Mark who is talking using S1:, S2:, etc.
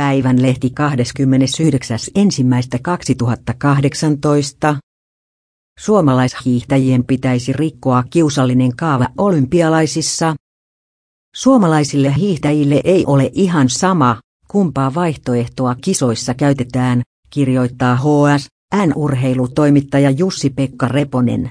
S1: Päivän lehti 29.1.2018. Suomalaishiihtäjien pitäisi rikkoa kiusallinen kaava olympialaisissa. Suomalaisille hiihtäjille ei ole ihan sama, kumpaa vaihtoehtoa kisoissa käytetään, kirjoittaa HS, N-urheilutoimittaja Jussi-Pekka Reponen.